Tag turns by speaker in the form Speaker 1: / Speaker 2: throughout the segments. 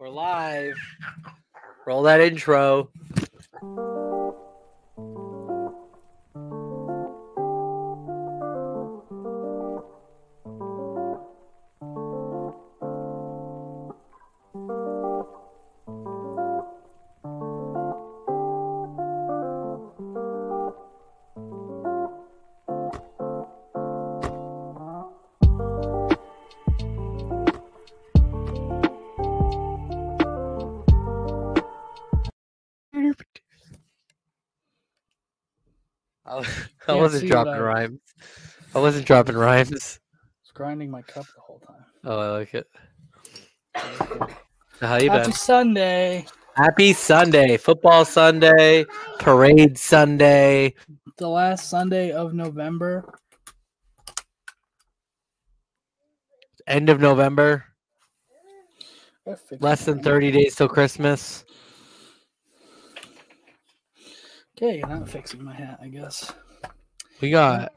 Speaker 1: We're live. Roll that intro. Wasn't
Speaker 2: see
Speaker 1: dropping
Speaker 2: what I-
Speaker 1: rhymes. I wasn't dropping rhymes.
Speaker 2: was grinding my cup the whole time.
Speaker 1: Oh, I like it. How you
Speaker 2: Happy
Speaker 1: been?
Speaker 2: Sunday.
Speaker 1: Happy Sunday, football Sunday, parade Sunday.
Speaker 2: The last Sunday of November.
Speaker 1: End of November. Less than 30 days till Christmas.
Speaker 2: Okay, you're not fixing my hat, I guess.
Speaker 1: We got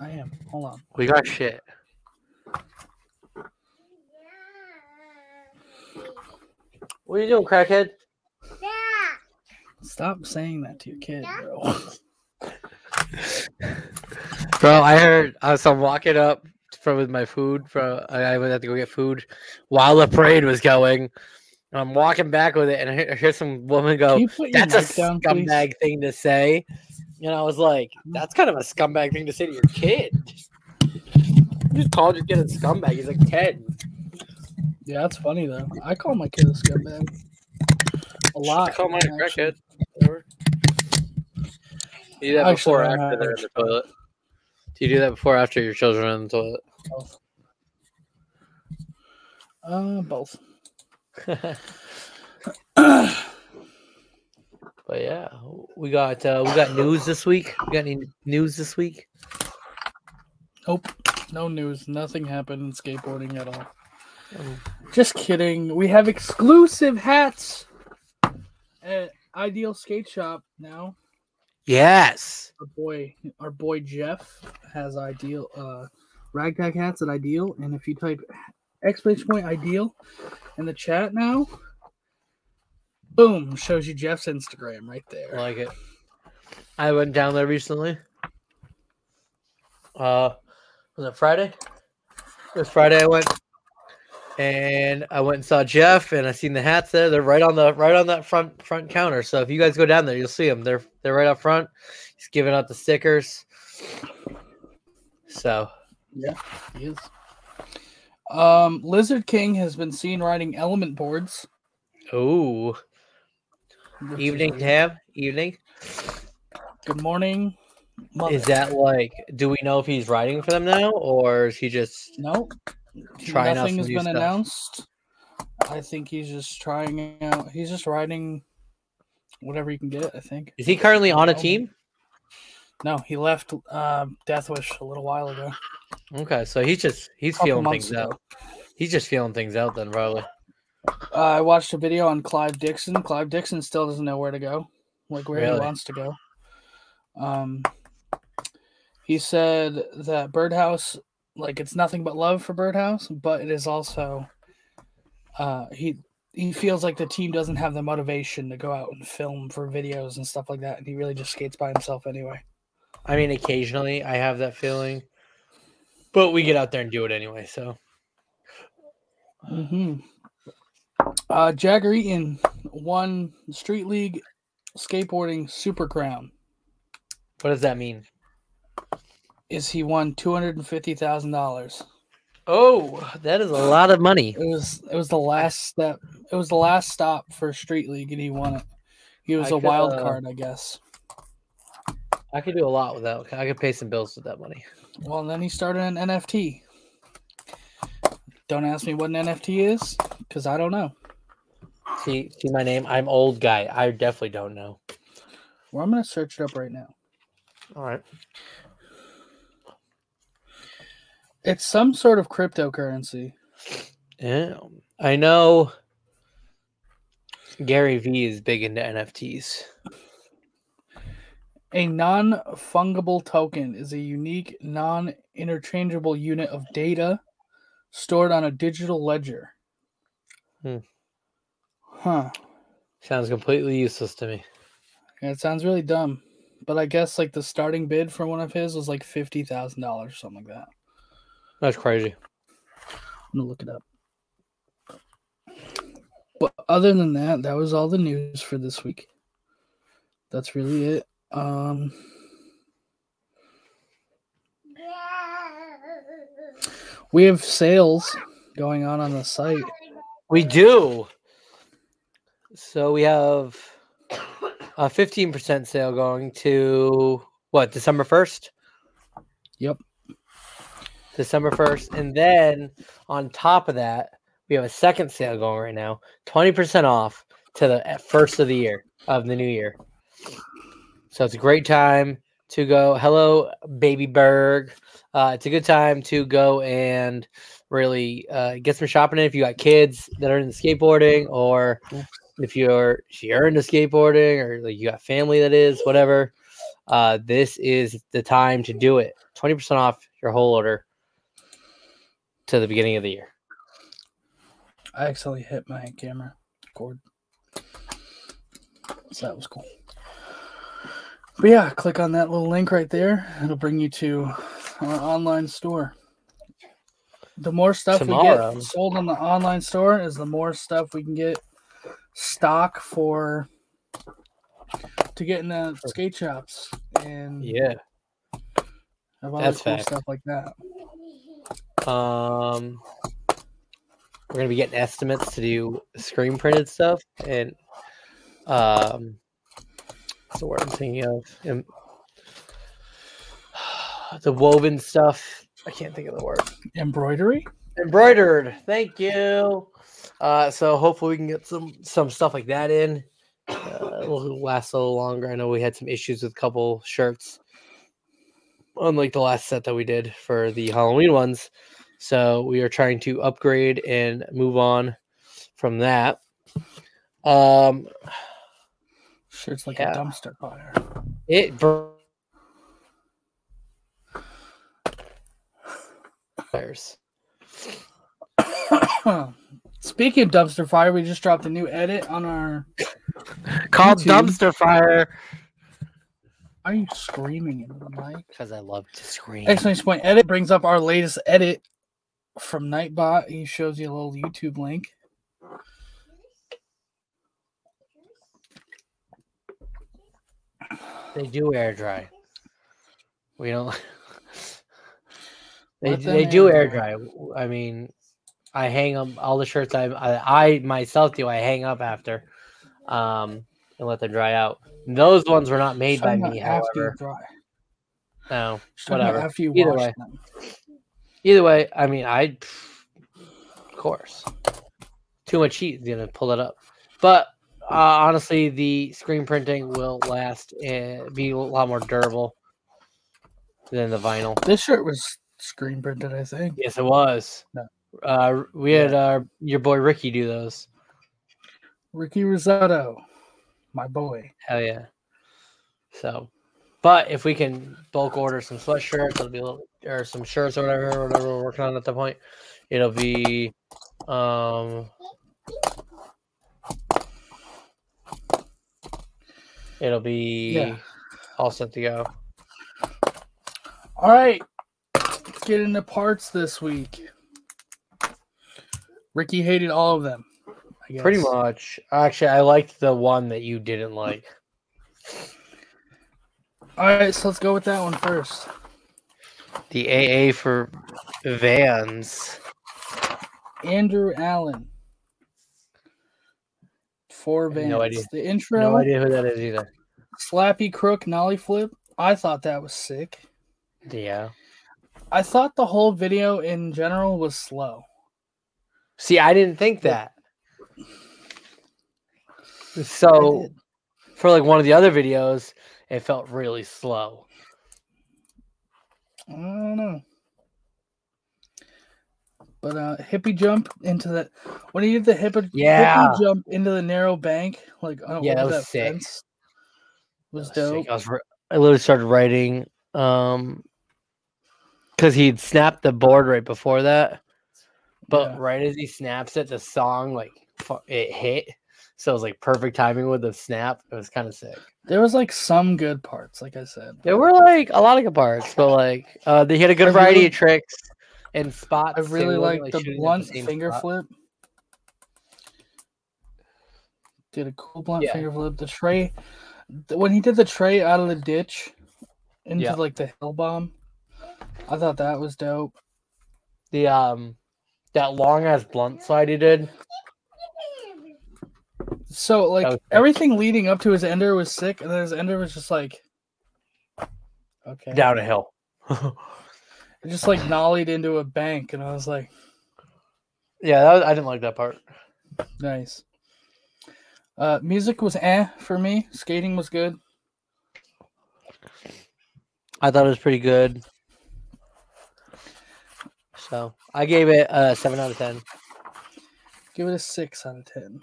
Speaker 2: I am. Hold on.
Speaker 1: we got shit. What are you doing, crackhead?
Speaker 2: Stop saying that to your kid, bro.
Speaker 1: Bro, I heard uh, so I'm walking up from with my food. From I, I went to go get food while the parade was going. And I'm walking back with it, and I hear, I hear some woman go,
Speaker 2: Can you put your
Speaker 1: "That's a
Speaker 2: mic down, please?
Speaker 1: scumbag thing to say." And I was like, "That's kind of a scumbag thing to say to your kid." You just called your kid a scumbag. He's like ten.
Speaker 2: Yeah, that's funny though. I call my kid a scumbag. A lot.
Speaker 1: I call mine a crackhead. You do that before or after they're in the toilet? Do you do that before or after your children are in the toilet?
Speaker 2: Both. Uh, both.
Speaker 1: But yeah, we got uh, we got news this week. We got any news this week?
Speaker 2: Nope. No news. Nothing happened in skateboarding at all.
Speaker 1: Um,
Speaker 2: Just kidding. We have exclusive hats at Ideal Skate Shop now.
Speaker 1: Yes.
Speaker 2: Our boy, our boy Jeff has Ideal uh, ragtag hats at Ideal, and if you type exclamation point Ideal in the chat now, boom, shows you Jeff's Instagram right there.
Speaker 1: I like it. I went down there recently. Uh, was it Friday? It was Friday. I went, and I went and saw Jeff, and I seen the hats there. They're right on the right on that front front counter. So if you guys go down there, you'll see them. They're they're right up front. He's giving out the stickers. So yeah,
Speaker 2: He is. Um, Lizard King has been seen riding element boards.
Speaker 1: oh, evening tab, evening.
Speaker 2: Good morning. Mother.
Speaker 1: Is that like? Do we know if he's riding for them now, or is he just?
Speaker 2: Nope.
Speaker 1: Trying out
Speaker 2: Nothing has been
Speaker 1: stuff.
Speaker 2: announced. I think he's just trying out. He's just riding whatever you can get. I think.
Speaker 1: Is he currently on a team?
Speaker 2: No, he left uh, Deathwish a little while ago.
Speaker 1: Okay, so he's just he's feeling things
Speaker 2: ago.
Speaker 1: out. He's just feeling things out then, probably.
Speaker 2: Uh, I watched a video on Clive Dixon. Clive Dixon still doesn't know where to go, like where
Speaker 1: Really?
Speaker 2: he wants to go. Um, he said that Birdhouse, like it's nothing but love for Birdhouse, but it is also, uh, he he feels like the team doesn't have the motivation to go out and film for videos and stuff like that, and he really just skates by himself anyway.
Speaker 1: I mean, occasionally I have that feeling, but we get out there and do it anyway. So
Speaker 2: hmm Uh, Jagger Eaton won Street League skateboarding Super Crown.
Speaker 1: what does that mean?
Speaker 2: Is he won two hundred and fifty thousand dollars?
Speaker 1: Oh, that is a lot of money.
Speaker 2: It was it was the last step. It was the last stop for Street League, and he won it. He was
Speaker 1: I
Speaker 2: a
Speaker 1: could,
Speaker 2: wild
Speaker 1: uh,
Speaker 2: card, I guess.
Speaker 1: I could do a lot with that. I could pay some bills with that money.
Speaker 2: Well, and then he started an NFT. Don't ask me what an NFT is, because I don't know.
Speaker 1: See, see my name. I'm old guy. I definitely don't know.
Speaker 2: Well, I'm gonna search it up right now.
Speaker 1: All right.
Speaker 2: It's some sort of cryptocurrency.
Speaker 1: Yeah, I know. Gary V is big into NFTs.
Speaker 2: A non fungible token is a unique, non interchangeable unit of data stored on a digital ledger.
Speaker 1: Hmm.
Speaker 2: Huh.
Speaker 1: Sounds completely useless to me.
Speaker 2: Yeah, it sounds really dumb. But I guess like the starting bid for one of his was like fifty thousand dollars, or something like that.
Speaker 1: That's crazy.
Speaker 2: I'm gonna look it up. But other than that, that was all the news for this week. That's really it. Um we have sales going on on the site.
Speaker 1: We do. So we have a 15% sale going to what, December 1st?
Speaker 2: Yep.
Speaker 1: December 1st. And then on top of that, we have a second sale going right now 20% off to the first of the year of the new year. So it's a great time to go. Hello, Baby Berg. Uh, it's a good time to go and really uh, get some shopping in if you got kids that are into skateboarding or if you're if you're into skateboarding or like you got family that is whatever uh, this is the time to do it 20% off your whole order to the beginning of the year
Speaker 2: I accidentally hit my camera cord. So that was cool. But yeah, click on that little link right there. It'll bring you to our online store. The more stuff
Speaker 1: Tomorrow.
Speaker 2: we get sold on the online store is the more stuff we can get stock for to get in the skate shops and
Speaker 1: yeah.
Speaker 2: have other
Speaker 1: that's
Speaker 2: cool
Speaker 1: fact.
Speaker 2: stuff like that.
Speaker 1: um we're gonna be getting estimates to do screen printed stuff and um what's the word i'm thinking of? Em- the woven stuff. I can't think of the word.
Speaker 2: Embroidery?
Speaker 1: embroidered. Thank you uh so hopefully we can get some some stuff like that in uh, it'll last a little longer i know we had some issues with a couple shirts unlike the last set that we did for the halloween ones so we are trying to upgrade and move on from that um
Speaker 2: Shirt's like
Speaker 1: Yeah.
Speaker 2: a dumpster fire.
Speaker 1: it bur- fires.
Speaker 2: Speaking of dumpster fire, we just dropped a new edit on our.
Speaker 1: called
Speaker 2: YouTube.
Speaker 1: dumpster fire
Speaker 2: Why are you screaming into the mic?
Speaker 1: because i love to scream
Speaker 2: Exclamation point edit brings up our latest edit from Nightbot. He shows you a little YouTube link.
Speaker 1: They do air dry. We don't. they
Speaker 2: Let them
Speaker 1: they do
Speaker 2: air
Speaker 1: air dry. I mean, I hang up all the shirts I, I I myself do. I hang up after, um, and let them dry out. Those ones were not made by me, however.
Speaker 2: dry.
Speaker 1: No,
Speaker 2: about
Speaker 1: whatever.
Speaker 2: After you
Speaker 1: Either way.
Speaker 2: them.
Speaker 1: Either way, I mean, I, of course, too much heat is gonna pull it up. But uh, honestly, the screen printing will last and be a lot more durable than the vinyl.
Speaker 2: This shirt was screen printed, I think.
Speaker 1: Yes, it was.
Speaker 2: No.
Speaker 1: Uh, we had uh, your boy Ricky do those.
Speaker 2: Ricky Rosado, my boy.
Speaker 1: Hell yeah. So, but if we can bulk order some sweatshirts, it'll be a little, or some shirts or whatever, whatever we're working on at the point. It'll be, um, it'll be
Speaker 2: Yeah.
Speaker 1: all set to go.
Speaker 2: All right, let's get into parts this week. Ricky hated all of them.
Speaker 1: Pretty much. Actually, I liked the one that you didn't like.
Speaker 2: All right, so let's go with that one first.
Speaker 1: The AA for Vans.
Speaker 2: Andrew Allen. Four Vans.
Speaker 1: no idea.
Speaker 2: The intro,
Speaker 1: No idea who that is either.
Speaker 2: Slappy Crook Nolly Flip. I thought that was sick.
Speaker 1: Yeah.
Speaker 2: I thought the whole video in general was slow.
Speaker 1: See, I didn't think that. So for like one of the other videos, it felt really slow.
Speaker 2: I don't know. But uh hippie jump into that when he did the hippie,
Speaker 1: Yeah.
Speaker 2: hippie jump into the narrow bank, like uh,
Speaker 1: Yeah,
Speaker 2: what
Speaker 1: that
Speaker 2: was that
Speaker 1: sick.
Speaker 2: fence? Was
Speaker 1: was sick.
Speaker 2: dope.
Speaker 1: I was ri- I literally started writing um because he'd snapped the board right before that. But
Speaker 2: Yeah.
Speaker 1: right as he snaps it, the song like it hit. So it was like perfect timing with the snap. It was kind of sick.
Speaker 2: There was like some good parts, like I said.
Speaker 1: There were like a lot of good parts, but like uh, they had a good
Speaker 2: I
Speaker 1: variety
Speaker 2: really-
Speaker 1: of tricks and spots.
Speaker 2: I really like the blunt
Speaker 1: same
Speaker 2: finger
Speaker 1: spot.
Speaker 2: flip. Did a cool blunt
Speaker 1: Yeah.
Speaker 2: finger flip. The tray, when he did the tray out of the ditch into
Speaker 1: Yeah.
Speaker 2: like the hill bomb, I thought that was dope.
Speaker 1: The um that long ass blunt slide he did.
Speaker 2: So like everything leading up to his ender was sick, and then his ender was just like, okay,
Speaker 1: down a hill.
Speaker 2: It just like nollied into a bank, and I was like,
Speaker 1: yeah, that was, I didn't like that part.
Speaker 2: nice. Uh, music was eh for me. Skating was good.
Speaker 1: I thought it was pretty good. So I gave it a seven out of ten.
Speaker 2: Give it a six out of ten.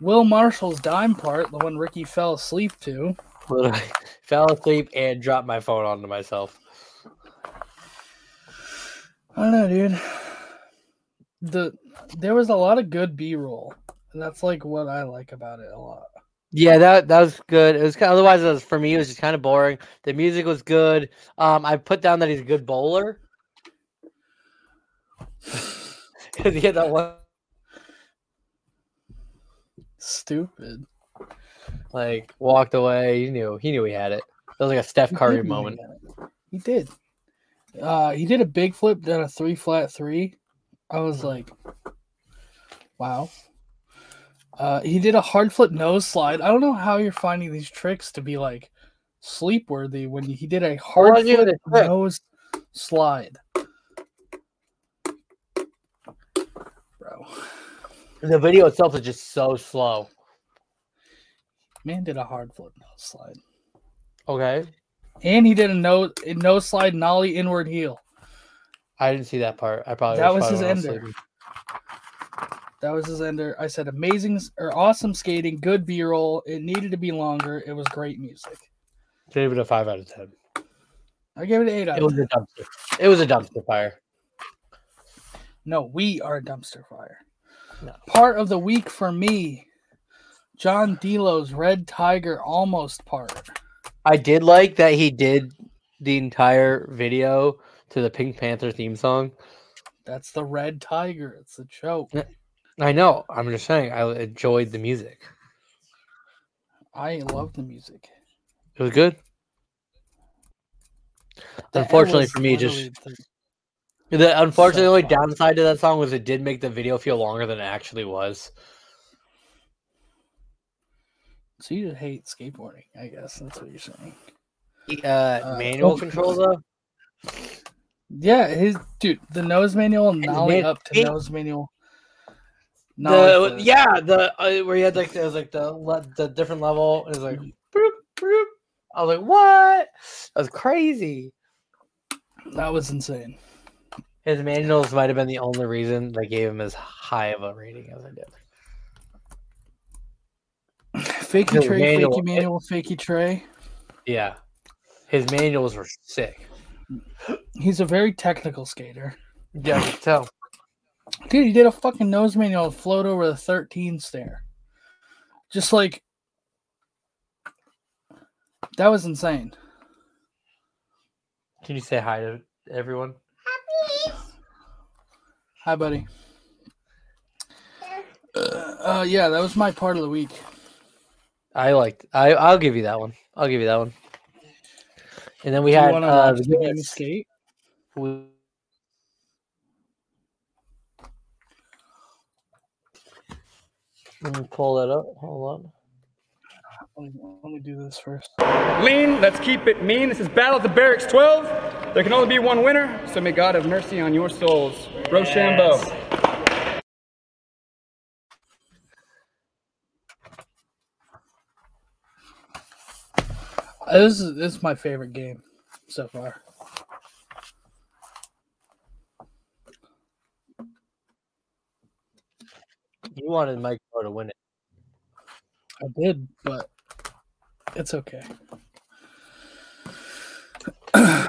Speaker 2: Will Marshall's dime part, the one Ricky fell asleep to.
Speaker 1: Literally fell asleep and dropped my phone onto myself.
Speaker 2: I don't know, dude. The there was a lot of good B roll, and that's like what I like about it a lot.
Speaker 1: Yeah, that that was good. It was kind otherwise it was, for me it was just kind of boring. The music was good. Um, I put down that he's a good bowler. 'Cause he had that one
Speaker 2: Stupid.
Speaker 1: like walked away. He knew he knew he had it. It was like a Steph Curry
Speaker 2: he
Speaker 1: moment.
Speaker 2: He did. Uh, he did a big flip down a three flat three. I was like, wow. Uh, he did a hard flip nose slide. I don't know how you're finding these tricks to be like sleep worthy when he did a hard flip nose slide. Bro,
Speaker 1: The video itself is just so slow.
Speaker 2: man did a hard flip nose slide,
Speaker 1: Okay,
Speaker 2: and he did a nose a nose slide nollie inward heel.
Speaker 1: I didn't see that part. I probably
Speaker 2: That was
Speaker 1: probably
Speaker 2: his
Speaker 1: was
Speaker 2: ender. That was his ender. I said amazing or awesome skating, good B roll. It needed to be longer. It was great music.
Speaker 1: Gave it a five out of ten.
Speaker 2: I gave it an eight out
Speaker 1: It was
Speaker 2: 10.
Speaker 1: a dumpster. It was a dumpster fire.
Speaker 2: No, we are a dumpster fire.
Speaker 1: No.
Speaker 2: Part of the week for me, John Dilo's Red Tiger almost part.
Speaker 1: I did like that he did the entire video to the Pink Panther theme song.
Speaker 2: That's the Red Tiger. It's a joke.
Speaker 1: I know. I'm just saying. I enjoyed the music.
Speaker 2: I love the music.
Speaker 1: It was good.
Speaker 2: The
Speaker 1: Unfortunately
Speaker 2: was
Speaker 1: for me, just
Speaker 2: the-
Speaker 1: the unfortunately
Speaker 2: so
Speaker 1: only downside to that song was it did make the video feel longer than it actually was.
Speaker 2: So you hate skateboarding, I guess. That's what you're saying.
Speaker 1: Uh,
Speaker 2: Uh,
Speaker 1: manual
Speaker 2: oh.
Speaker 1: control though.
Speaker 2: Yeah, his dude, the nose manual nollie
Speaker 1: man-
Speaker 2: up to
Speaker 1: it-
Speaker 2: nose manual. nollie
Speaker 1: The yeah, the uh, where you had like there was like the le- the different level. It was like, boop, boop. I was like, what? That was crazy.
Speaker 2: that was insane.
Speaker 1: His manuals might have been the only reason they gave him as high of a rating as I did.
Speaker 2: Fakey tray,
Speaker 1: manual-
Speaker 2: fakey manual, fakey tray.
Speaker 1: Yeah, his manuals were sick.
Speaker 2: He's a very technical skater.
Speaker 1: Yeah, I could tell.
Speaker 2: Dude, he did a fucking nose manual float over the 13 stair. Just like that was insane.
Speaker 1: Can you say hi to everyone?
Speaker 2: Hi, buddy. Uh, yeah, that was my part of the week.
Speaker 1: I liked. I I'll give you that one. I'll give you that one. And then we
Speaker 2: Do
Speaker 1: had uh, the
Speaker 2: game skate?
Speaker 1: we- Let me pull that up. Hold on.
Speaker 2: Let me, let me do this first.
Speaker 3: Lean, let's keep it mean. This is Battle of the Berrics 12. There can only be one winner, so may God have mercy on your souls. Rochambeau.
Speaker 2: Uh, This is this is my favorite game so far.
Speaker 1: You wanted Mike Mo to win it.
Speaker 2: I did, but it's okay.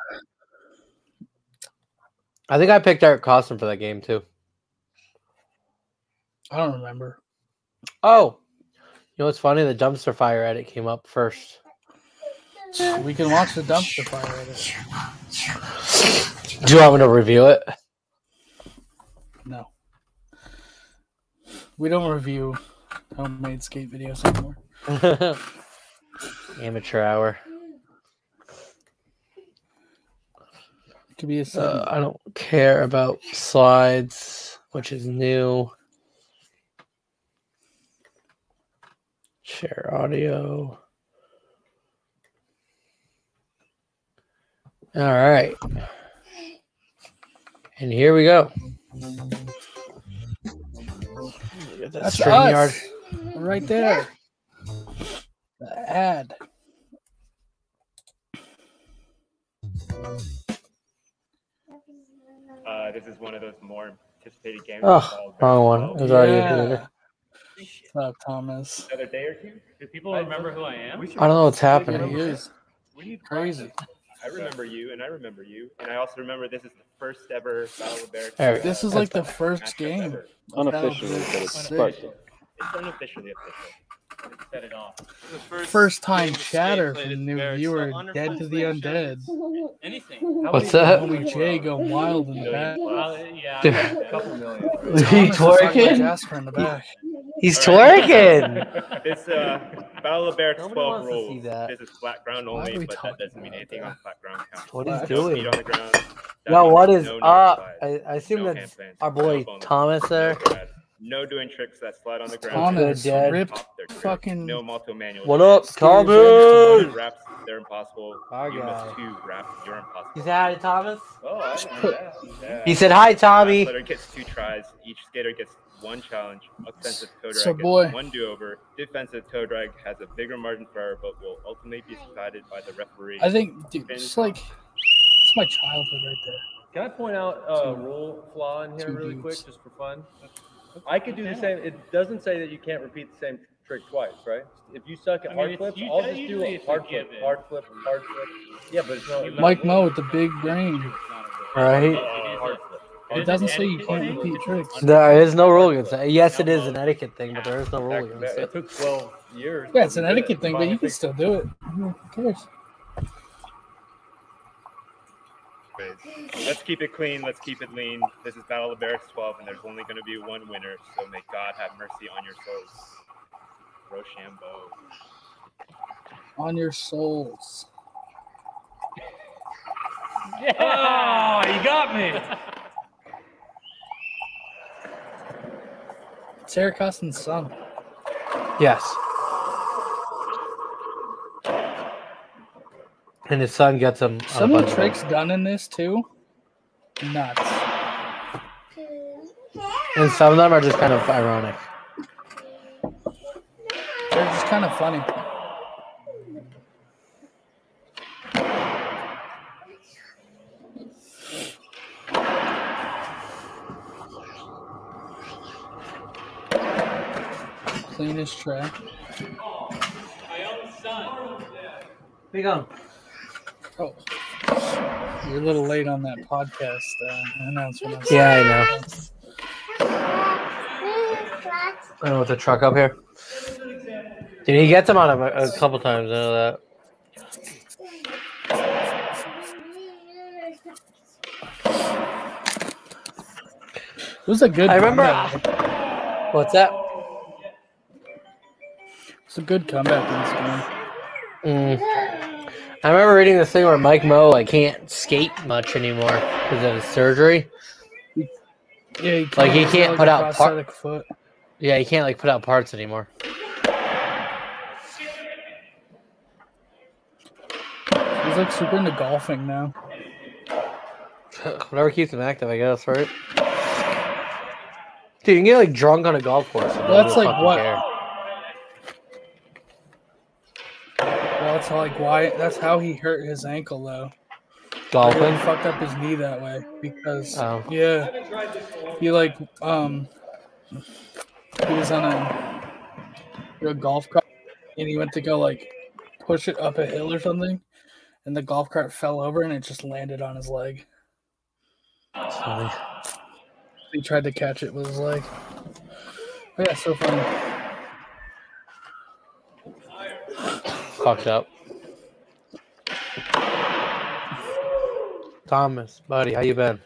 Speaker 1: I think I picked Eric Koston for that game too.
Speaker 2: I don't remember.
Speaker 1: Oh, you know what's funny? The dumpster fire edit came up first.
Speaker 2: We can watch the dumpster fire edit.
Speaker 1: Do you want me to review it?
Speaker 2: No. We don't review homemade skate videos anymore.
Speaker 1: Amateur hour.
Speaker 2: Could be a.
Speaker 1: Uh, I don't care about slides, which is new. Share audio. All right. And here we go. Look at that
Speaker 2: That's
Speaker 1: StreamYard.
Speaker 2: right there. The ad.
Speaker 4: Uh, this is one of those more anticipated games.
Speaker 1: Oh, wrong one.
Speaker 4: Basketball.
Speaker 1: It was already
Speaker 2: Yeah.
Speaker 1: included.
Speaker 2: What's Thomas?
Speaker 4: Another day or two.
Speaker 5: Do people remember who I am?
Speaker 1: I don't know what's happening.
Speaker 2: he is
Speaker 4: We need
Speaker 2: crazy.
Speaker 4: I remember you, and I remember you, and I also remember this is the first ever Battle of Berrics.
Speaker 1: There.
Speaker 2: This is like the first game.
Speaker 6: Unofficially, but it's
Speaker 2: Sick.
Speaker 6: but
Speaker 4: It's unofficially official.
Speaker 5: Set it off.
Speaker 2: First time chatter from the new viewer, Dead to the Undead.
Speaker 5: Anything.
Speaker 1: What's that?
Speaker 2: Homie Jay go wild in the back.
Speaker 5: Well, yeah,
Speaker 1: Dude.
Speaker 5: a couple million.
Speaker 1: Is he
Speaker 2: Thomas is talking about
Speaker 1: twerking?
Speaker 2: Jasper in the back.
Speaker 1: He's
Speaker 4: All right.
Speaker 1: twerking.
Speaker 4: This uh, Battle of
Speaker 1: Berrics
Speaker 4: 12
Speaker 1: wants to see
Speaker 4: rules. This is flat ground only, but that doesn't mean anything
Speaker 2: that?
Speaker 4: on flat ground counts.
Speaker 1: What he's
Speaker 2: What?
Speaker 4: No
Speaker 1: doing.
Speaker 4: on the ground. That
Speaker 1: Yo, what is
Speaker 4: no
Speaker 1: up? I, I assume
Speaker 4: No
Speaker 1: that's our boy Thomas
Speaker 4: no
Speaker 1: there.
Speaker 4: Grab, No doing tricks that slide on the ground.
Speaker 2: Thomas
Speaker 1: Good, Dad.
Speaker 2: ripped
Speaker 4: Pop
Speaker 2: fucking
Speaker 4: No multi manual.
Speaker 1: What up,
Speaker 2: Steve
Speaker 1: Thomas?
Speaker 4: Wraps, they're impossible.
Speaker 1: Our
Speaker 4: you
Speaker 1: guy.
Speaker 4: miss two wraps, you're impossible.
Speaker 1: You say hi to Thomas?
Speaker 4: Oh, I didn't that. Yeah.
Speaker 1: He said hi, Tommy.
Speaker 4: Skater gets two tries. Each skater gets one challenge. Offensive toe drag
Speaker 2: So,
Speaker 4: gets
Speaker 2: boy.
Speaker 4: one do-over. Defensive toe drag has a bigger margin for error, but will ultimately be decided by the referee.
Speaker 2: I think, dude, it's like it's my childhood right there.
Speaker 7: Can I point out a
Speaker 2: Two-
Speaker 7: rule flaw in here
Speaker 2: two
Speaker 7: really
Speaker 2: dudes.
Speaker 7: quick, just for fun? I could do the same. It doesn't say that you can't repeat the same trick twice, right? If you suck at
Speaker 5: I mean,
Speaker 7: hard
Speaker 5: it's
Speaker 7: flips, I'll
Speaker 5: that
Speaker 7: just do
Speaker 5: usually
Speaker 7: a
Speaker 5: is
Speaker 7: hard flip,
Speaker 5: forgiven.
Speaker 7: hard flip, hard flip. Yeah, but it's not.
Speaker 2: Mike Mo with the big brain.
Speaker 1: Right?
Speaker 7: hard flip.
Speaker 2: It doesn't say you can't repeat tricks.
Speaker 1: There is no rule against it. Yes, it is an etiquette thing, but there is no rule
Speaker 7: Back to
Speaker 1: against
Speaker 7: back.
Speaker 1: it.
Speaker 7: It took 12 years.
Speaker 2: Yeah, it's
Speaker 7: to
Speaker 2: an
Speaker 7: do that.
Speaker 2: etiquette thing, but you can still do it. Who cares?
Speaker 4: Let's keep it clean. Let's keep it lean. This is Battle of the Berrics 12, and there's only going to be one winner. So may God have mercy on your souls. Rochambeau.
Speaker 2: On your souls.
Speaker 5: Oh, you got me.
Speaker 2: It's Eric Koston's son.
Speaker 1: Yes. And his son gets him.
Speaker 2: Some of the tricks done in this too. Nuts.
Speaker 1: And some of them are just kind of ironic.
Speaker 2: They're just kind of funny. Cleanest track.
Speaker 1: Big on.
Speaker 2: Oh, you're a little late on that podcast uh, announcement.
Speaker 1: Yeah, I know. I know with the truck up here. Dude, he gets him on a, a couple times. I know that.
Speaker 2: It was a good.
Speaker 1: I remember.
Speaker 2: comeback.
Speaker 1: What's that?
Speaker 2: It's a good comeback in this game.
Speaker 1: Mm. I remember reading this thing where Mike Mo like can't skate much anymore because of his surgery.
Speaker 2: Yeah, he
Speaker 1: Like, he can't put out par-
Speaker 2: prosthetic foot.
Speaker 1: Yeah, he can't like put out parts anymore.
Speaker 2: He's like super into golfing now.
Speaker 1: Whatever keeps him active, I guess, right? Dude, you can get like drunk on a golf course.
Speaker 2: Well, that's like what-
Speaker 1: care.
Speaker 2: That's like why. That's how he hurt his ankle though.
Speaker 1: Golfing.
Speaker 2: fucked up his knee that way because
Speaker 1: Oh.
Speaker 2: yeah, he like um he was on a, a golf cart and he went to go like push it up a hill or something, and the golf cart fell over and it just landed on his leg.
Speaker 1: Funny.
Speaker 2: He tried to catch it with his leg. But yeah, so funny.
Speaker 1: Fucked up. Thomas, buddy, how you been?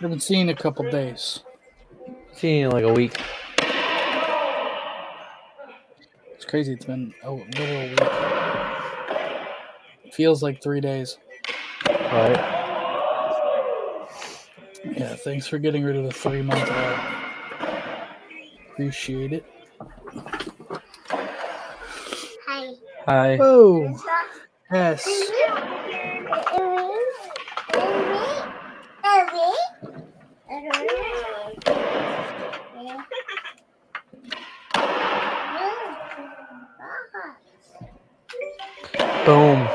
Speaker 2: Haven't seen in a couple days.
Speaker 1: Seen you in like a week.
Speaker 2: It's crazy. It's been a little week. Feels like three days.
Speaker 1: Right.
Speaker 2: Yeah, thanks for getting rid of the three month. Appreciate it.
Speaker 6: Hi.
Speaker 2: Oh, yes.
Speaker 1: Boom.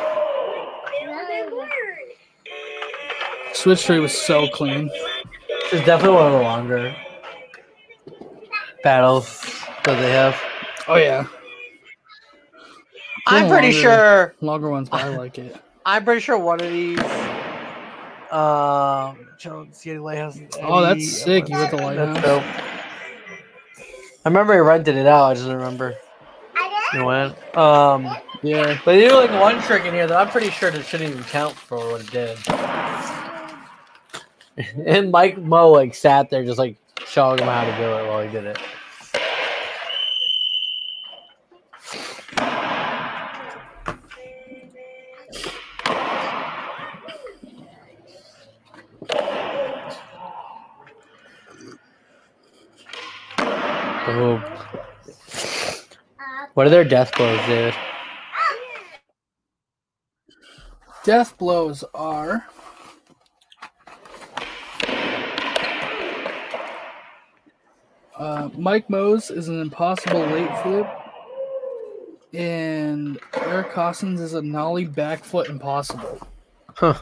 Speaker 2: Switch tree was so clean.
Speaker 1: Is definitely one of the longer battles that they have.
Speaker 2: Oh yeah,
Speaker 1: I'm pretty
Speaker 2: longer.
Speaker 1: sure.
Speaker 2: longer ones, but I like it.
Speaker 1: I'm pretty sure one of these. Um, Jones City Lighthouse.
Speaker 2: Oh, that's sick. You went the
Speaker 1: That's
Speaker 2: Lighthouse.
Speaker 1: dope. I remember he rented it out. I just remember. You went. Um,
Speaker 2: Yeah,
Speaker 1: but they do like one trick in here that I'm pretty sure that shouldn't even count for what it did. and Mike Mo like sat there just like showing him how to do it while he did it. Boom. What are their death blows, dude?
Speaker 2: death blows are. Uh, Mike Mo's is an impossible late flip, and Eric Koston's is a nollie back foot impossible,
Speaker 1: Huh.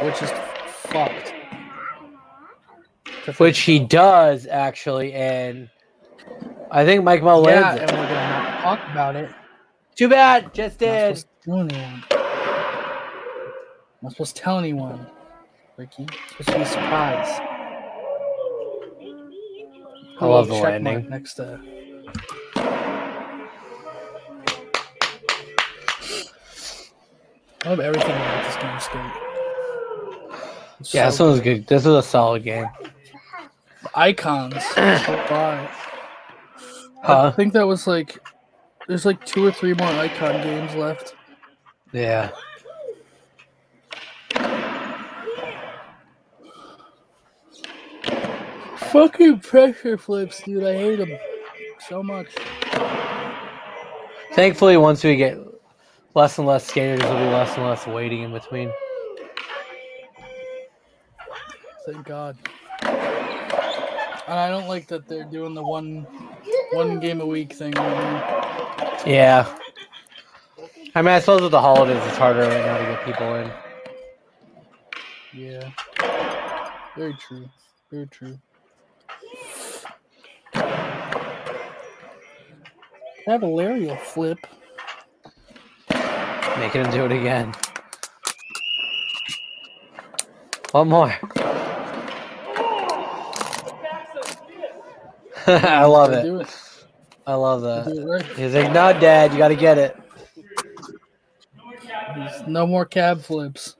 Speaker 2: which is fucked.
Speaker 1: Which he does actually, and I think Mike Mo
Speaker 2: about. yeah,
Speaker 1: lands
Speaker 2: and we're gonna have to talk about it.
Speaker 1: Too bad, just
Speaker 2: Not
Speaker 1: did.
Speaker 2: supposed to tell anyone. Not supposed to tell anyone, Ricky. It's supposed to be a surprise.
Speaker 1: I love the
Speaker 2: Check
Speaker 1: landing.
Speaker 2: next to. I love everything about this game skate. It's
Speaker 1: Yeah,
Speaker 2: so
Speaker 1: this one's good. This is a solid game.
Speaker 2: icons. Why? I think that was like there's like two or three more icon games left.
Speaker 1: Yeah.
Speaker 2: Fucking pressure flips, dude. I hate them so much.
Speaker 1: Thankfully, once we get less and less skaters, there'll be less and less waiting in between.
Speaker 2: Thank God. And I don't like that they're doing the one one game a week thing right.
Speaker 1: Yeah. I mean, I suppose with the holidays, it's harder right now to get people in.
Speaker 2: Yeah. Very true. Very true. A larial flip.
Speaker 1: Making him do it again. One more. I love it.
Speaker 2: It.
Speaker 1: I love that.
Speaker 2: it right.
Speaker 1: He's like, no, Dad, you got to get it.
Speaker 2: There's no more cab flips.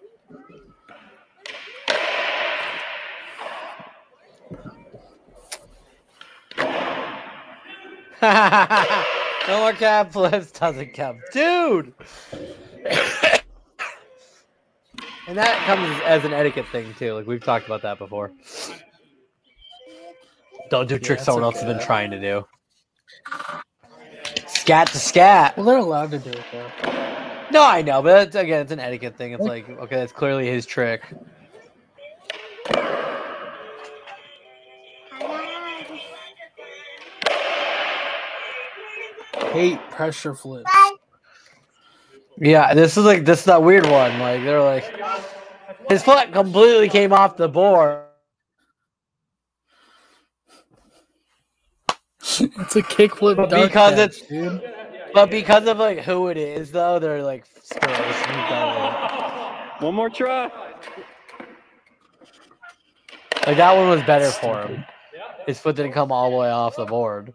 Speaker 1: no more cab flips doesn't count, dude. and that comes as an etiquette thing too. Like we've talked about that before. Don't do tricks
Speaker 2: it's
Speaker 1: someone else has been trying to do. Scat to scat.
Speaker 2: Well, they're allowed to do it though.
Speaker 1: No, I know, but it's, again, it's an etiquette thing. It's like, okay, that's clearly his trick.
Speaker 2: Hate pressure flips.
Speaker 1: Yeah, this is like this is that weird one. Like they're like, his foot completely came off the board.
Speaker 2: it's a kickflip
Speaker 1: but because it's
Speaker 2: dude.
Speaker 1: but because of like who it is though they're like
Speaker 7: one more try
Speaker 1: like that one was better for him his foot didn't come all the way off the board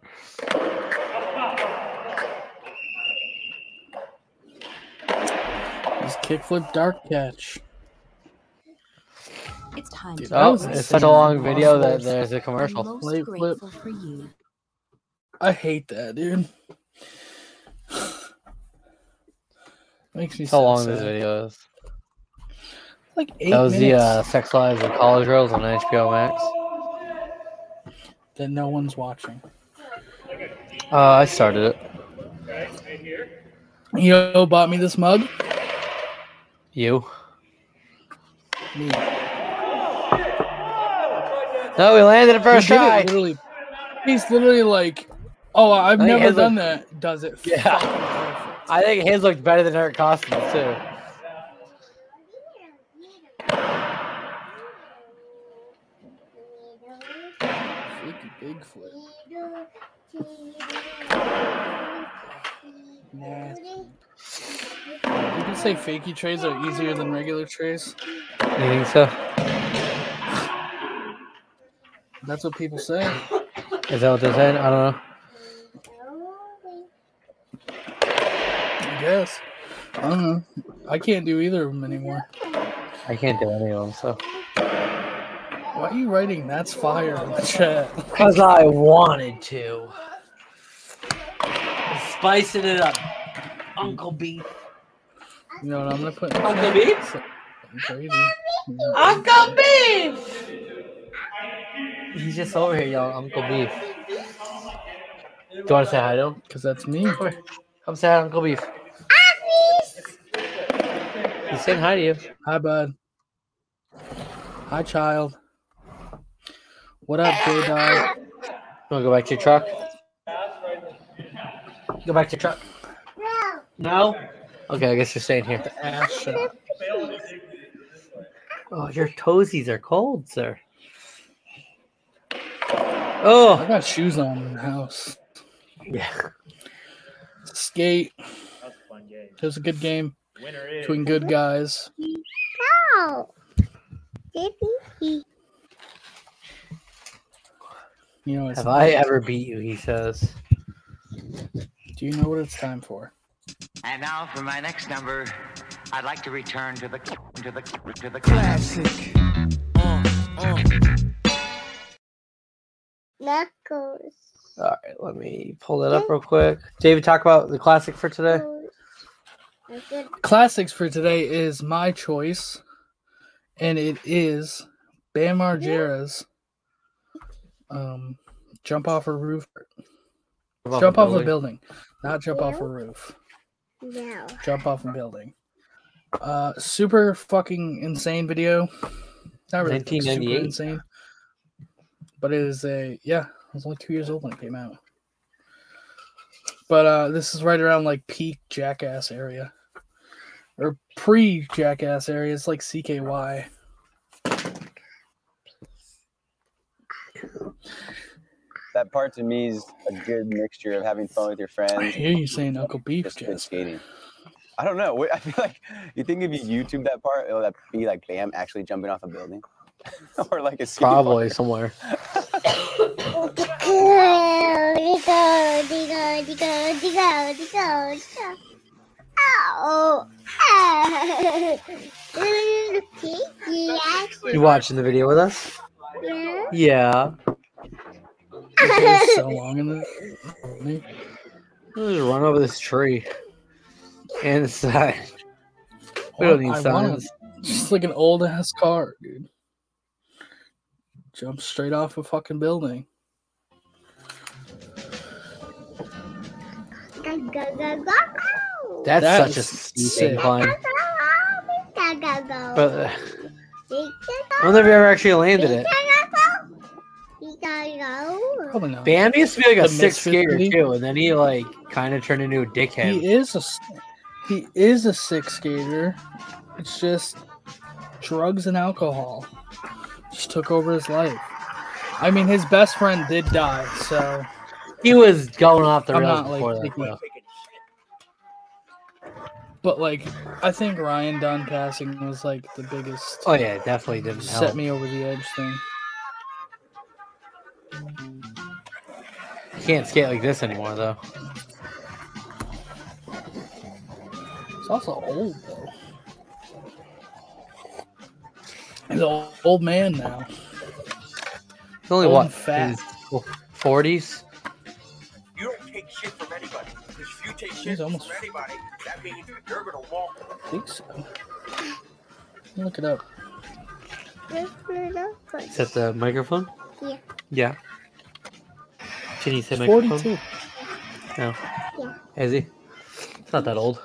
Speaker 2: his kickflip dark catch
Speaker 6: it's time
Speaker 1: oh, it's such a long video that there's a commercial.
Speaker 2: Flip, flip
Speaker 6: grateful for you.
Speaker 2: I hate that, dude. Makes me
Speaker 1: How
Speaker 2: so
Speaker 1: long this video is.
Speaker 2: Like eight
Speaker 1: That was the uh, Sex Lives of College Girls on HBO Max.
Speaker 2: that no one's watching.
Speaker 1: Uh, I started it.
Speaker 2: You know who bought me this mug?
Speaker 1: You?
Speaker 2: Me.
Speaker 1: No, we landed it
Speaker 2: He
Speaker 1: first
Speaker 2: did
Speaker 1: try.
Speaker 2: literally- he's literally like, "Oh, I've never done
Speaker 1: look-
Speaker 2: that." Does it?
Speaker 1: Yeah. I think his looked better than Eric Koston's too.
Speaker 2: Big flip. You can say fakey trays are easier than regular trays.
Speaker 1: You think so?
Speaker 2: That's what people say.
Speaker 1: Is that what they're saying? I don't know.
Speaker 2: Guess. I don't know. I can't do either of them anymore.
Speaker 1: I can't do any of them. So.
Speaker 2: Why are you writing "That's fire" in the chat?
Speaker 1: Because I wanted to. Spicing it up. Uncle Beef.
Speaker 2: You know what I'm gonna put? In the
Speaker 1: Uncle? Beef?
Speaker 2: Crazy.
Speaker 1: Uncle Beef! He's just over here y'all. Uncle Beef. Do you want to say hi to him?
Speaker 2: Because that's me.
Speaker 1: Come here. Come say hi Uncle Beef. He's saying hi to you.
Speaker 2: Hi, bud. Hi, child. What up, J Dog?
Speaker 1: You want to go back to your truck? Go back to your truck. No? No? Okay, I guess you're staying here.
Speaker 2: Ass shot.
Speaker 1: Oh, your toesies are cold, sir. Oh, oh.
Speaker 2: I
Speaker 1: Oh,
Speaker 2: got shoes on in the house.
Speaker 1: yeah.
Speaker 2: Skate.
Speaker 4: That was a fun game.
Speaker 2: It was a good game
Speaker 4: Winner is.
Speaker 2: between good guys. You know,
Speaker 1: Have I ever beat you? He says.
Speaker 2: do you know what it's time for?
Speaker 8: And now for my next number, I'd like to return to the to the to the classic. Uh, uh.
Speaker 9: Knuckles.
Speaker 1: All right, let me pull that up real quick. David, talk about the classic for today.
Speaker 9: I said
Speaker 2: Classics for today is my choice, and it is Bam Margera's um, jump off a roof, jump off a building, not jump off a roof,
Speaker 9: no.
Speaker 2: jump off a building. Uh, super fucking insane video. Not really super insane, but it is a yeah. I was only two years old when it came out. But uh, this is right around like peak Jackass area, or pre Jackass area. It's like CKY.
Speaker 10: that part to me is a good mixture of having fun with your friends.
Speaker 2: I
Speaker 10: friends,
Speaker 2: hear you saying Uncle Beef,
Speaker 10: just good skating. I don't know. I feel like you think if you YouTube that part, it'll that be like Bam actually jumping off a building, or like a skate
Speaker 1: Probably
Speaker 10: park.
Speaker 1: somewhere.
Speaker 9: Ow!
Speaker 1: You watching the video with us?
Speaker 9: Yeah.
Speaker 1: Yeah.
Speaker 2: So long in the.
Speaker 1: I'll just run over this tree. And the side. We don't need signs.
Speaker 2: Just like an old ass car, dude. Jump straight off a fucking building.
Speaker 1: That's
Speaker 2: That
Speaker 1: such a
Speaker 2: sick.
Speaker 1: incline.
Speaker 9: But
Speaker 1: uh, I wonder if you ever actually landed it.
Speaker 2: Probably not.
Speaker 1: Bam used to be like a
Speaker 2: The
Speaker 1: six skater too, and then he like kind of turned into a dickhead.
Speaker 2: He is a he is a six skater. It's just drugs and alcohol just took over his life. I mean, his best friend did die, so
Speaker 1: He was going off the rails
Speaker 2: not, like,
Speaker 1: before that.
Speaker 2: But like, I think Ryan Dunn passing was like the biggest.
Speaker 1: Oh yeah, definitely didn't
Speaker 2: set help. me over the edge thing.
Speaker 1: Can't skate like this anymore though.
Speaker 2: It's also old though. He's an old man now.
Speaker 1: He's only
Speaker 2: old
Speaker 1: what? Forties.
Speaker 6: Take
Speaker 2: He's
Speaker 6: shit from
Speaker 2: almost-
Speaker 6: anybody, that means you're gonna walk.
Speaker 2: I think so. Look it up.
Speaker 1: Is that the microphone?
Speaker 9: Yeah.
Speaker 1: Yeah. Can you say
Speaker 2: He's
Speaker 1: microphone?
Speaker 2: 42.
Speaker 1: No.
Speaker 9: Yeah.
Speaker 1: Is he? It's not that old.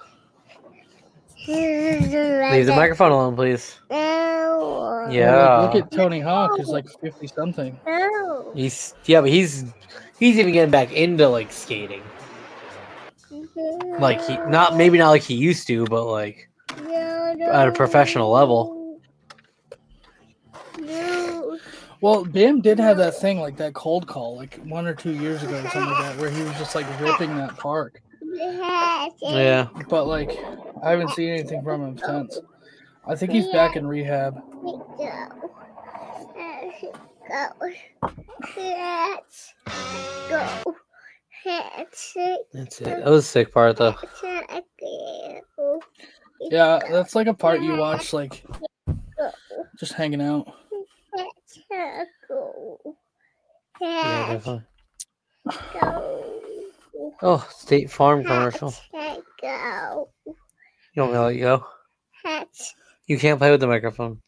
Speaker 9: Leave
Speaker 1: Leave the microphone alone, please.
Speaker 9: No.
Speaker 1: Yeah.
Speaker 2: Look at Tony Hawk, He's like 50 something.
Speaker 9: No.
Speaker 1: He's yeah, but he's he's even getting back into like skating. Like he not maybe not like he used to, but like at a professional level.
Speaker 9: No.
Speaker 2: Well, Bam did have that thing, like that cold call, like one or two years ago or something like that, where he was just like ripping that park.
Speaker 1: Yeah.
Speaker 2: But like, I haven't seen anything from him since. I think he's back in rehab.
Speaker 9: Go. Go. Let's go. Let's
Speaker 1: That's it. That was a sick part though.
Speaker 2: Yeah, that's like a part you watch, like just hanging out.
Speaker 1: Yeah, definitely. Oh, State Farm commercial.
Speaker 9: Let's go.
Speaker 1: You want me to let you go?
Speaker 9: Let's
Speaker 1: You can't play with the microphone.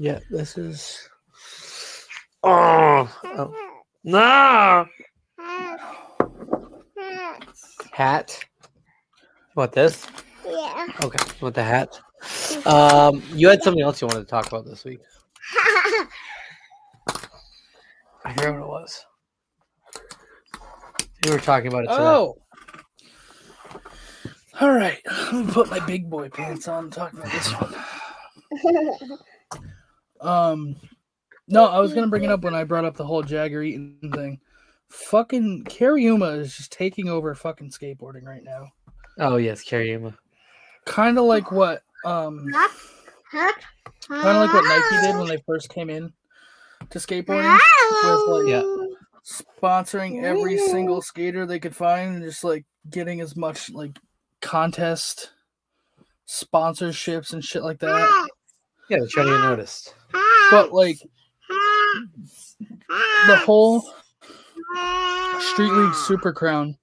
Speaker 1: Yeah, this is. Oh, oh. No
Speaker 9: let's
Speaker 1: hat. What this?
Speaker 9: yeah.
Speaker 1: Okay, you want the hat? Um, you had something else you wanted to talk about this week. I forgot what it was. You were talking about it today.
Speaker 2: Oh. All right, let me put my big boy pants on and talk about this one. Um, no, I was gonna bring it up when I brought up the whole Jagger Eaton thing. Fucking Cariuma is just taking over fucking skateboarding right now.
Speaker 1: Oh yes, Cariuma.
Speaker 2: Kind of like what um, kind of like what Nike did when they first came in to skateboarding, with like
Speaker 1: Yeah.
Speaker 2: sponsoring every single skater they could find and just like getting as much like contest sponsorships and shit like that.
Speaker 1: Yeah, they're trying to get noticed.
Speaker 2: But like the whole Street League ah. Super Crown,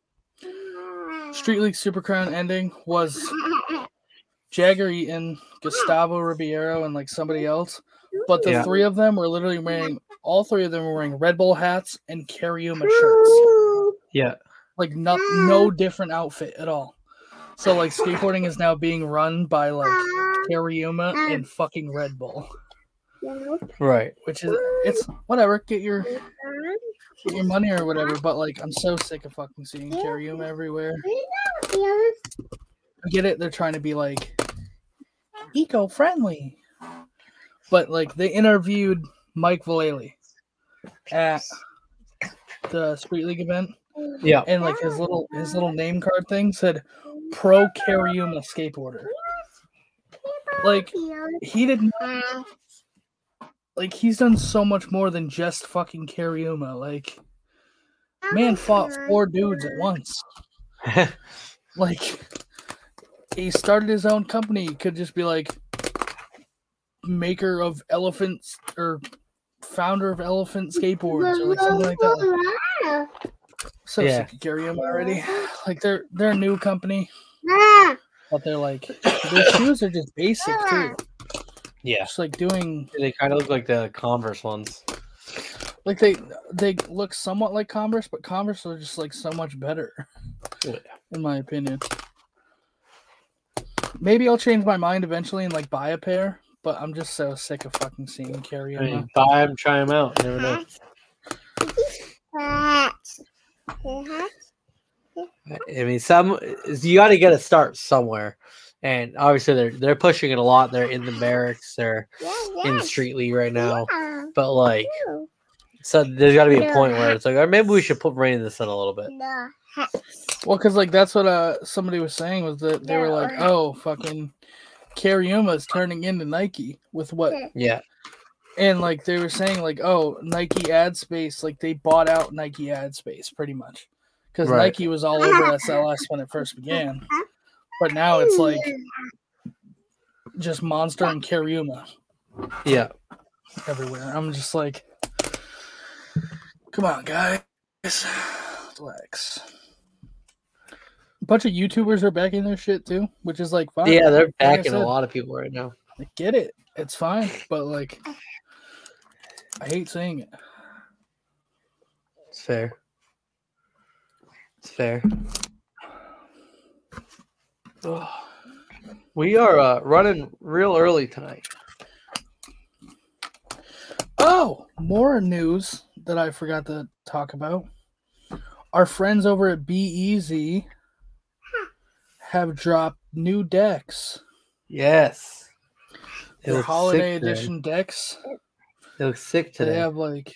Speaker 2: Street League Super Crown ending was Jagger Eaton, Gustavo Ribeiro, and like somebody else. But the
Speaker 1: Yeah.
Speaker 2: three of them were literally wearing all three of them were wearing Red Bull hats and Cariuma shirts.
Speaker 1: Yeah.
Speaker 2: Like no no different outfit at all. So like skateboarding is now being run by like Cariuma and fucking Red Bull.
Speaker 1: Right.
Speaker 2: Which is it's whatever, get your get your money or whatever, but like I'm so sick of fucking seeing Cariuma everywhere. I get it, they're trying to be like eco friendly. But like they interviewed Mike Vallely at the Street League event.
Speaker 1: Yeah.
Speaker 2: And like his little his little name card thing said pro Cariuma skateboarder. Like he didn't like he's done so much more than just fucking Cariuma. Like man fought four dudes at once. Like he started his own company. He could just be like maker of elephants or founder of elephant skateboards or like something like that. Like, so
Speaker 1: Yeah.
Speaker 2: sick of Cariuma already. Like they're they're a new company, but they're like their shoes are just basic too.
Speaker 1: Yeah.
Speaker 2: Just like doing
Speaker 1: They kind of look like the Converse ones.
Speaker 2: like they they look somewhat like Converse, but Converse are just like so much better,
Speaker 1: Yeah.
Speaker 2: in my opinion. Maybe I'll change my mind eventually and like buy a pair, but I'm just so sick of fucking seeing Cariuma.
Speaker 1: I mean, buy them, try them out. Never know. I mean, some you got to get a start somewhere, and obviously they're they're pushing it a lot. They're in the Berrics. They're in the street league right now. But like, so there's got to be a point where it's like, or maybe we should put rain in this in a little bit.
Speaker 2: Well, because like that's what uh somebody was saying was that they were like, oh fucking Cariuma is turning into Nike with what
Speaker 1: Yeah.
Speaker 2: and like they were saying like oh Nike ad space like they bought out Nike ad space pretty much because
Speaker 1: Right.
Speaker 2: Nike was all over SLS when it first began, but now it's like just Monster and Cariuma
Speaker 1: Yeah.
Speaker 2: everywhere. I'm just like, come on, guys, relax. A bunch of YouTubers are backing their shit too, which is like fine.
Speaker 1: Yeah, they're
Speaker 2: Like I
Speaker 1: backing a lot of people right now.
Speaker 2: I get it. It's fine, but like, I hate saying it.
Speaker 1: It's fair. It's fair. We are uh, running real early tonight.
Speaker 2: Oh, more news that I forgot to talk about. Our friends over at BEZ have dropped new decks.
Speaker 1: Yes.
Speaker 2: Their holiday edition decks.
Speaker 1: They look sick today.
Speaker 2: They have like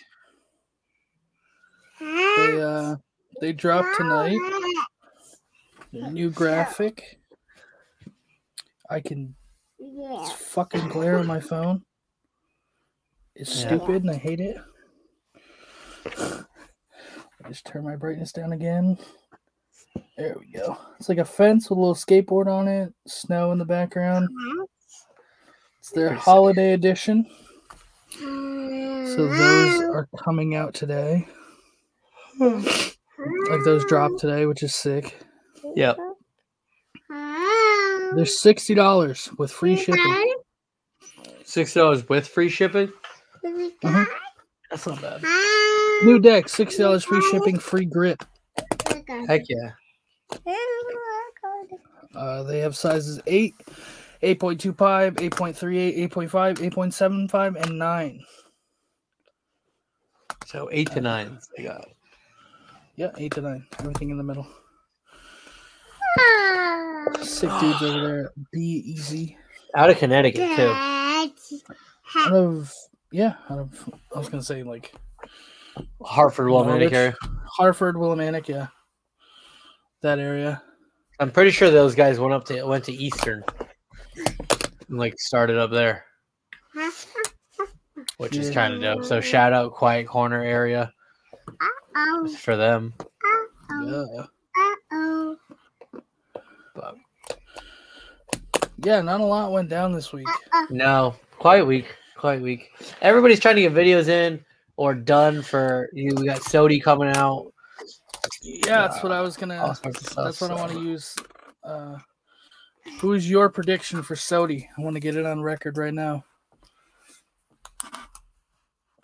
Speaker 2: they uh they dropped tonight. New graphic. I can it's fucking glare on my phone. It's
Speaker 1: Yeah.
Speaker 2: stupid and I hate it. I just turn my brightness down again. There we go. It's like a fence with a little skateboard on it, snow in the background. It's their holiday edition. So those mm-hmm. are coming out today. Like those dropped today, which is sick.
Speaker 1: Yep.
Speaker 2: They're sixty dollars with free shipping.
Speaker 1: Six dollars with free shipping.
Speaker 2: Mhm.
Speaker 1: That's not bad.
Speaker 2: New deck, sixty dollars free shipping, free grip.
Speaker 1: Heck yeah.
Speaker 2: Uh, they have sizes 8, 8.25, 8.38, 8.5, 8.75, and 9.
Speaker 1: So eight to nine. They got.
Speaker 2: Yeah, 8 to 9. Everything in the middle. Sick dudes over there. at Be easy.
Speaker 1: Out of Connecticut too.
Speaker 2: Out of, yeah, out of, I was going to say like
Speaker 1: Hartford, Wilmington
Speaker 2: Norwich,
Speaker 1: area.
Speaker 2: Hartford, Willimantic, yeah. That area.
Speaker 1: I'm pretty sure those guys went up to went to Eastern. And like started up there, which is kind of dope. So shout out Quiet Corner area Uh-oh. for them. Uh-oh.
Speaker 2: Yeah.
Speaker 1: But
Speaker 2: Yeah, not a lot went down this week.
Speaker 1: no, quiet week, quiet week. Everybody's trying to get videos in or done for you. We got SOTY coming out.
Speaker 2: Yeah, that's what I was gonna.
Speaker 1: all stuff,
Speaker 2: That's what I want to use. Uh, who is your prediction for SOTY? I want to get it on record right now.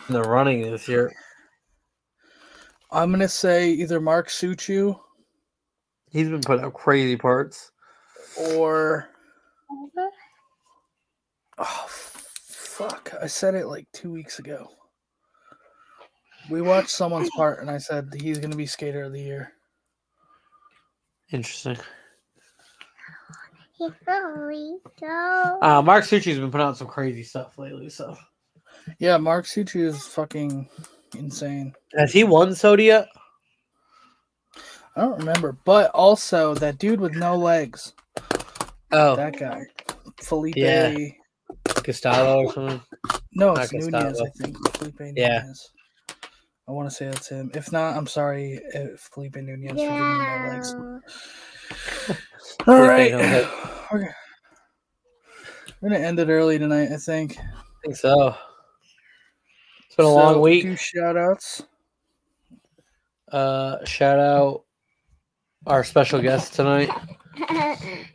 Speaker 1: in the running this year.
Speaker 2: I'm gonna say either Mark Suciu
Speaker 1: He's been putting out crazy parts.
Speaker 2: or oh fuck! I said it like two weeks ago. We watched someone's part, and I said he's gonna be skater of the year.
Speaker 1: Interesting.
Speaker 9: Go.
Speaker 1: Uh, Mark Suciu's been putting out some crazy stuff lately. So
Speaker 2: Yeah, Mark Suciu is fucking insane.
Speaker 1: has he won SOTY yet?
Speaker 2: I don't remember, but also that dude with no legs,
Speaker 1: Oh,
Speaker 2: that guy, Felipe.
Speaker 1: Yeah. Gustavo or something.
Speaker 2: No, it's Nunes,
Speaker 1: Gustavo.
Speaker 2: I think. Felipe Nunes.
Speaker 1: Yeah.
Speaker 2: I want to say that's him. If not, I'm sorry, uh, Felipe Nunes, for giving me no legs. All right.
Speaker 1: Nunes.
Speaker 2: We're gonna end it early tonight, I think.
Speaker 1: I think so. It's been a long
Speaker 2: So,
Speaker 1: week.
Speaker 2: Do shout outs.
Speaker 1: Uh, shout out our special guest tonight.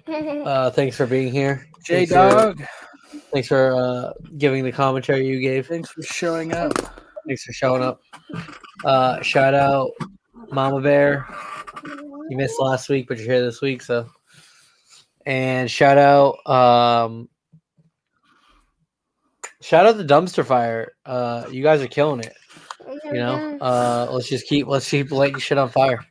Speaker 1: Uh, thanks for being here.
Speaker 2: J
Speaker 1: Thanks for-
Speaker 2: Dog,
Speaker 1: Thanks for uh, giving the commentary you gave.
Speaker 2: thanks for showing up.
Speaker 1: Thanks for showing up. Uh, shout out Mama Bear. You missed last week, but you're here this week, so. And shout out, um, shout out the dumpster fire. Uh, you guys are killing it. You know, uh, let's just keep let's keep lighting shit on fire.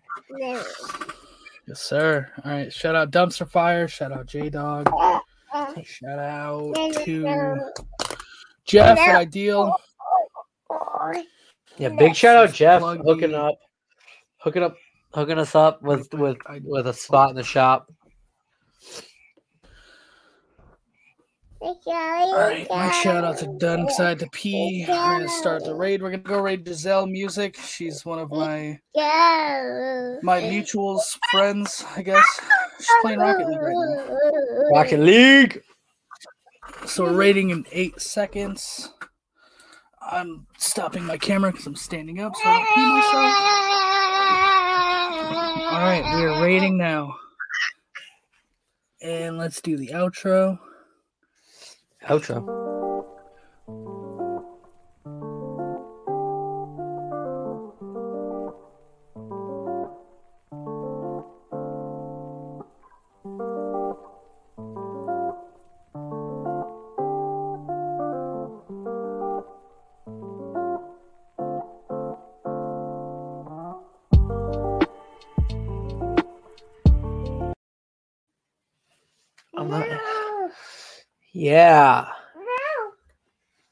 Speaker 2: Yes, sir. All right. Shout out Dumpster Fire. Shout out J Dog. Shout out to Jeff at Ideal.
Speaker 1: Yeah, big shout out Jeff hooking up, hooking up, hooking us up with with with a spot in the shop.
Speaker 2: All right, my shout out to Dun because I had to pee. We're gonna start the raid. We're gonna go raid Giselle Music. She's one of my my mutuals friends, I guess. She's playing Rocket League right now.
Speaker 1: Rocket League.
Speaker 2: So we're raiding in eight seconds. I'm stopping my camera because I'm standing up, so I don't pee myself. All right, we are raiding now. And let's do the outro.
Speaker 1: Outro. I'm Yeah.